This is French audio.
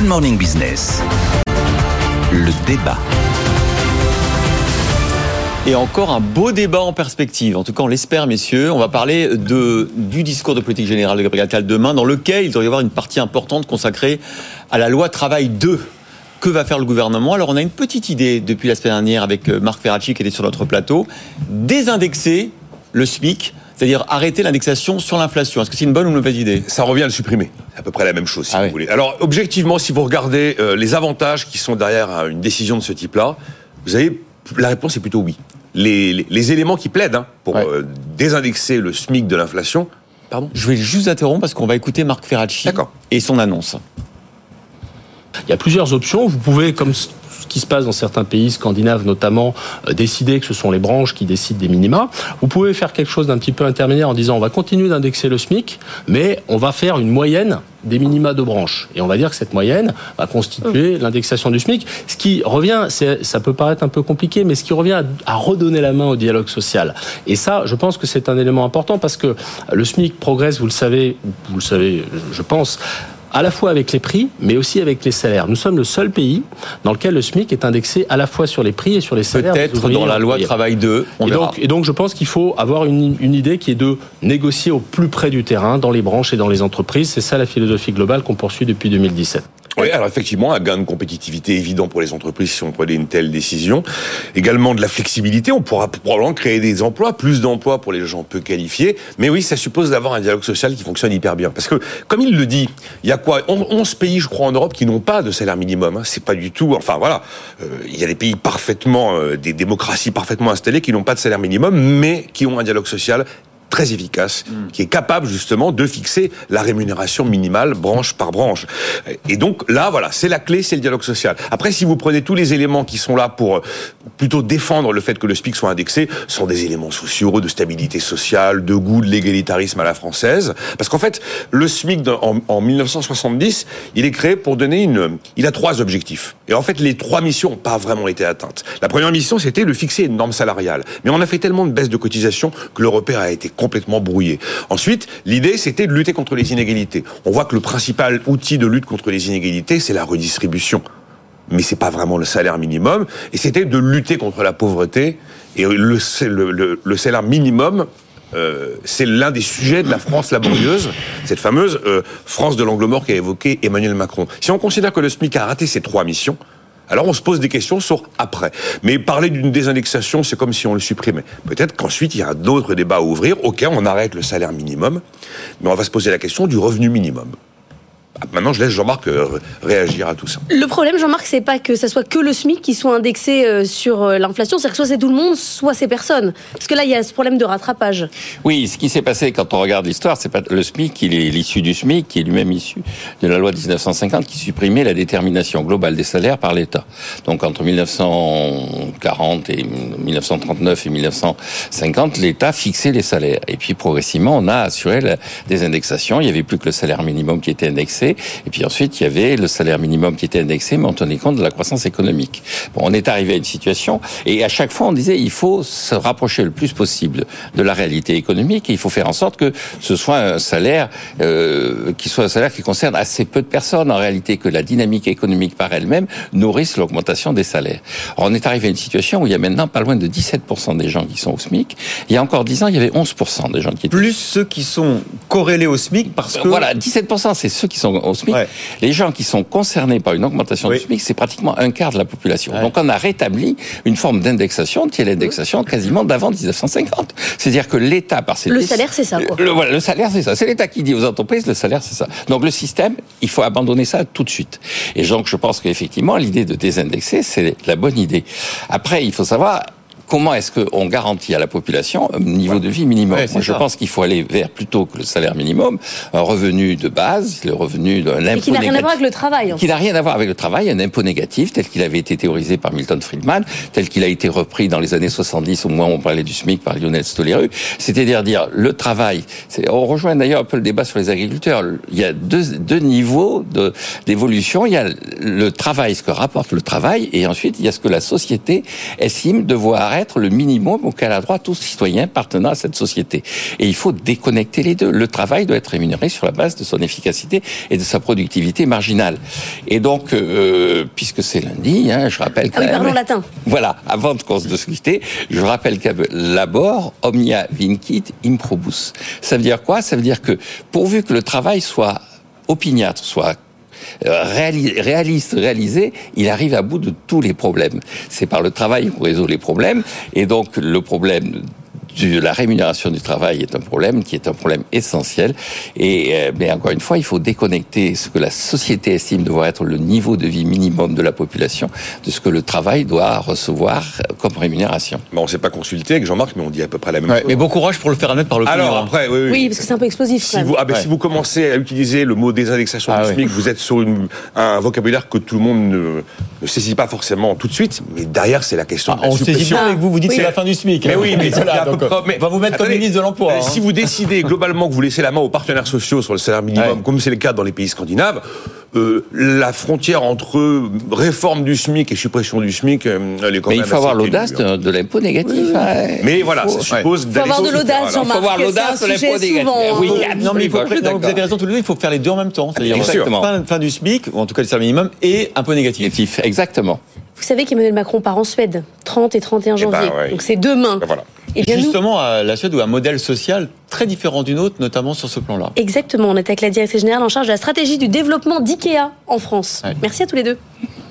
Good Morning Business. Le débat. Et encore un beau débat en perspective. En tout cas, on l'espère, messieurs. On va parler de, du discours de politique générale de Gabriel Attal demain, dans lequel il doit y avoir une partie importante consacrée à la loi travail 2. Que va faire le gouvernement? Alors, on a une petite idée depuis la semaine dernière avec euh, Marc Ferracci qui était sur notre plateau. Désindexer le SMIC, c'est-à-dire arrêter l'indexation sur l'inflation. Est-ce que c'est une bonne ou une mauvaise idée? Ça revient à le supprimer. C'est à peu près la même chose, si Ah vous oui. voulez. Alors, objectivement, si vous regardez euh, les avantages qui sont derrière euh, une décision de ce type-là, vous avez la réponse est plutôt oui. Les, les- les éléments qui plaident hein, pour Ouais. euh, désindexer le SMIC de l'inflation, pardon? Je vais juste interrompre parce qu'on va écouter Marc Ferracci et son annonce. Il y a plusieurs options. Vous pouvez, comme ce qui se passe dans certains pays scandinaves notamment, euh, décider que ce sont les branches qui décident des minima. Vous pouvez faire quelque chose d'un petit peu intermédiaire en disant on va continuer d'indexer le SMIC, mais on va faire une moyenne des minima de branches. Et on va dire que cette moyenne va constituer l'indexation du SMIC. Ce qui revient, ça peut paraître un peu compliqué, mais ce qui revient à, à redonner la main au dialogue social. Et ça, je pense que c'est un élément important parce que le SMIC progresse, vous le savez, vous le savez, je pense, à la fois avec les prix, mais aussi avec les salaires. Nous sommes le seul pays dans lequel le SMIC est indexé à la fois sur les prix et sur les salaires. Peut-être dans la loi travail 2. On Et verra. donc, et donc, je pense qu'il faut avoir une, une idée qui est de négocier au plus près du terrain, dans les branches et dans les entreprises. C'est ça la philosophie globale qu'on poursuit depuis 2017. Oui, alors effectivement, un gain de compétitivité évident pour les entreprises si on prenait une telle décision. Également de la flexibilité, on pourra probablement créer des emplois, plus d'emplois pour les gens peu qualifiés. Mais oui, ça suppose d'avoir un dialogue social qui fonctionne hyper bien. Parce que, comme il le dit, il y a quoi 11 pays, je crois, en Europe qui n'ont pas de salaire minimum. hein. C'est pas du tout... Enfin, voilà. Euh, il y a des pays parfaitement... euh, des démocraties parfaitement installées qui n'ont pas de salaire minimum, mais qui ont un dialogue social très efficace, qui est capable justement de fixer la rémunération minimale branche par branche. Et donc là, voilà, c'est la clé, c'est le dialogue social. Après, si vous prenez tous les éléments qui sont là pour euh, plutôt défendre le fait que le SPIC soit indexé, ce sont des éléments sociaux, de stabilité sociale, de goût, de l'égalitarisme à la française. Parce qu'en fait, le SMIC en, en 1970, il est créé pour donner une... Il a trois objectifs. Et en fait, les trois missions n'ont pas vraiment été atteintes. La première mission, c'était de fixer une norme salariale. Mais on a fait tellement de baisses de cotisations que le repère a été complètement brouillé. Ensuite, l'idée, c'était de lutter contre les inégalités. On voit que le principal outil de lutte contre les inégalités, c'est la redistribution. Mais c'est pas vraiment le salaire minimum. Et c'était de lutter contre la pauvreté. Et le, salaire minimum, euh, c'est l'un des sujets de la France laborieuse, cette fameuse euh, France de l'angle mort qu'a évoqué Emmanuel Macron. Si on considère que le SMIC a raté ses trois missions, alors on se pose des questions sur après. Mais parler d'une désindexation, c'est comme si on le supprimait. Peut-être qu'ensuite, il y a d'autres débats à ouvrir. Ok, on arrête le salaire minimum, mais on va se poser la question du revenu minimum. Ah, Maintenant, je laisse Jean-Marc euh, réagir à tout ça. Le problème, Jean-Marc, c'est pas que ça soit que le SMIC qui soit indexé euh, sur euh, l'inflation, c'est que soit c'est tout le monde, soit c'est personne. Parce que là, il y a ce problème de rattrapage. Oui, ce qui s'est passé quand on regarde l'histoire, c'est pas le SMIC, il est l'issue du SMIC, qui est lui-même issu de la loi de 1950, qui supprimait la détermination globale des salaires par l'État. Donc entre 1940 et 1939 et 1950, l'État fixait les salaires. Et puis progressivement, on a assuré la- des indexations. Il n'y avait plus que le salaire minimum qui était indexé. Et puis ensuite, il y avait le salaire minimum qui était indexé, mais on tenait compte de la croissance économique. Bon, on est arrivé à une situation, et à chaque fois, on disait, il faut se rapprocher le plus possible de la réalité économique, et il faut faire en sorte que ce soit un salaire euh, qui soit un salaire qui concerne assez peu de personnes, en réalité, que la dynamique économique par elle-même nourrisse l'augmentation des salaires. Alors, on est arrivé à une situation où il y a maintenant pas loin de 17% des gens qui sont au SMIC. Il y a encore 10 ans, il y avait 11% des gens qui étaient Plus ceux qui sont corrélés au SMIC parce que. voilà, 17%, c'est ceux qui sont au SMIC. Ouais. Les gens qui sont concernés par une augmentation Oui. du SMIC, c'est pratiquement un quart de la population. Ouais. Donc on a rétabli une forme d'indexation qui est l'indexation quasiment d'avant 1950. C'est-à-dire que l'État, par ses Le salaire, c'est ça, quoi. Le, voilà, le salaire, c'est ça. C'est l'État qui dit aux entreprises, le salaire, c'est ça. Donc le système, il faut abandonner ça tout de suite. Et donc je pense qu'effectivement, l'idée de désindexer, c'est la bonne idée. Après, il faut savoir comment est-ce qu'on garantit à la population un niveau de vie minimum Ouais, Moi, je ça. pense qu'il faut aller vers plutôt que le salaire minimum, un revenu de base, le revenu d'un impôt Et qui n'a rien à négatif voir avec le travail. en qui n'a rien à voir avec le travail, un impôt négatif tel qu'il avait été théorisé par Milton Friedman, tel qu'il a été repris dans les années 70 au où on parlait du SMIC par Lionel Stoléru, c'est-à-dire dire le travail. On rejoint d'ailleurs un peu le débat sur les agriculteurs. Il y a deux, deux niveaux de- d'évolution. Il y a le travail, ce que rapporte le travail, et ensuite il y a ce que la société estime devoir être le minimum auquel a droit tout citoyen partenant à cette société. Et il faut déconnecter les deux. Le travail doit être rémunéré sur la base de son efficacité et de sa productivité marginale. Et donc, euh, puisque c'est lundi, hein, je rappelle Ah oui, pardon, latin. Voilà, avant de se quitter, je rappelle qu'à labor, omnia vincit improbus. Ça veut dire quoi? Ça veut dire que pourvu que le travail soit opiniâtre, soit réaliste, réalisé, il arrive à bout de tous les problèmes. C'est par le travail qu'on résout les problèmes, et donc le problème la rémunération du travail est un problème qui est un problème essentiel. Et euh, mais encore une fois, il faut déconnecter ce que la société estime devoir être le niveau de vie minimum de la population de ce que le travail doit recevoir comme rémunération. on ne s'est pas consulté avec Jean-Marc, mais on dit à peu près la même chose. Mais bon courage pour le faire admettre par le Alors après, oui, oui. Oui, parce que c'est un peu explosif. Si vous, ah ben, si vous commencez à utiliser le mot désindexation Ah du ouais. SMIC, vous êtes sur une- un vocabulaire que tout le monde ne, ne saisit pas forcément tout de suite, mais derrière c'est la question de la Ah, on saisit bien avec vous, vous dites Oui. c'est la fin du SMIC. Mais oui, mais Voilà, c'est à peu donc, près- mais- on va vous mettre comme Attendez, ministre de l'Emploi. euh, hein. Si vous décidez globalement que vous laissez la main aux partenaires sociaux sur le salaire minimum, Ouais. comme c'est le cas dans les pays scandinaves, euh, la frontière entre réforme du SMIC et suppression du SMIC, euh, elle est quand Mais même il faut avoir l'audace de, de l'impôt négatif. hein. Mais voilà, faut- ça suppose Il faut avoir de l'audace. Jean-Marc. Faut avoir l'audace de l'impôt négatif. souvent, hein. Oui, non, mais il faut, non, vous avez raison tous les deux, il faut faire les deux en même temps. C'est-à-dire Exactement. fin, fin du SMIC, ou en tout cas le salaire minimum, et impôt négatif. Négatif, exactement. Vous savez qu'Emmanuel Macron part en Suède, 30 et 31 Eh ben, janvier. ouais. Donc c'est demain. Ben voilà. Et bien nous, Justement, à la Suède, où un modèle social très différent d'une autre, notamment sur ce plan-là. exactement, on est avec la directrice générale en charge de la stratégie du développement d'IKEA en France. Ouais. Merci à tous les deux.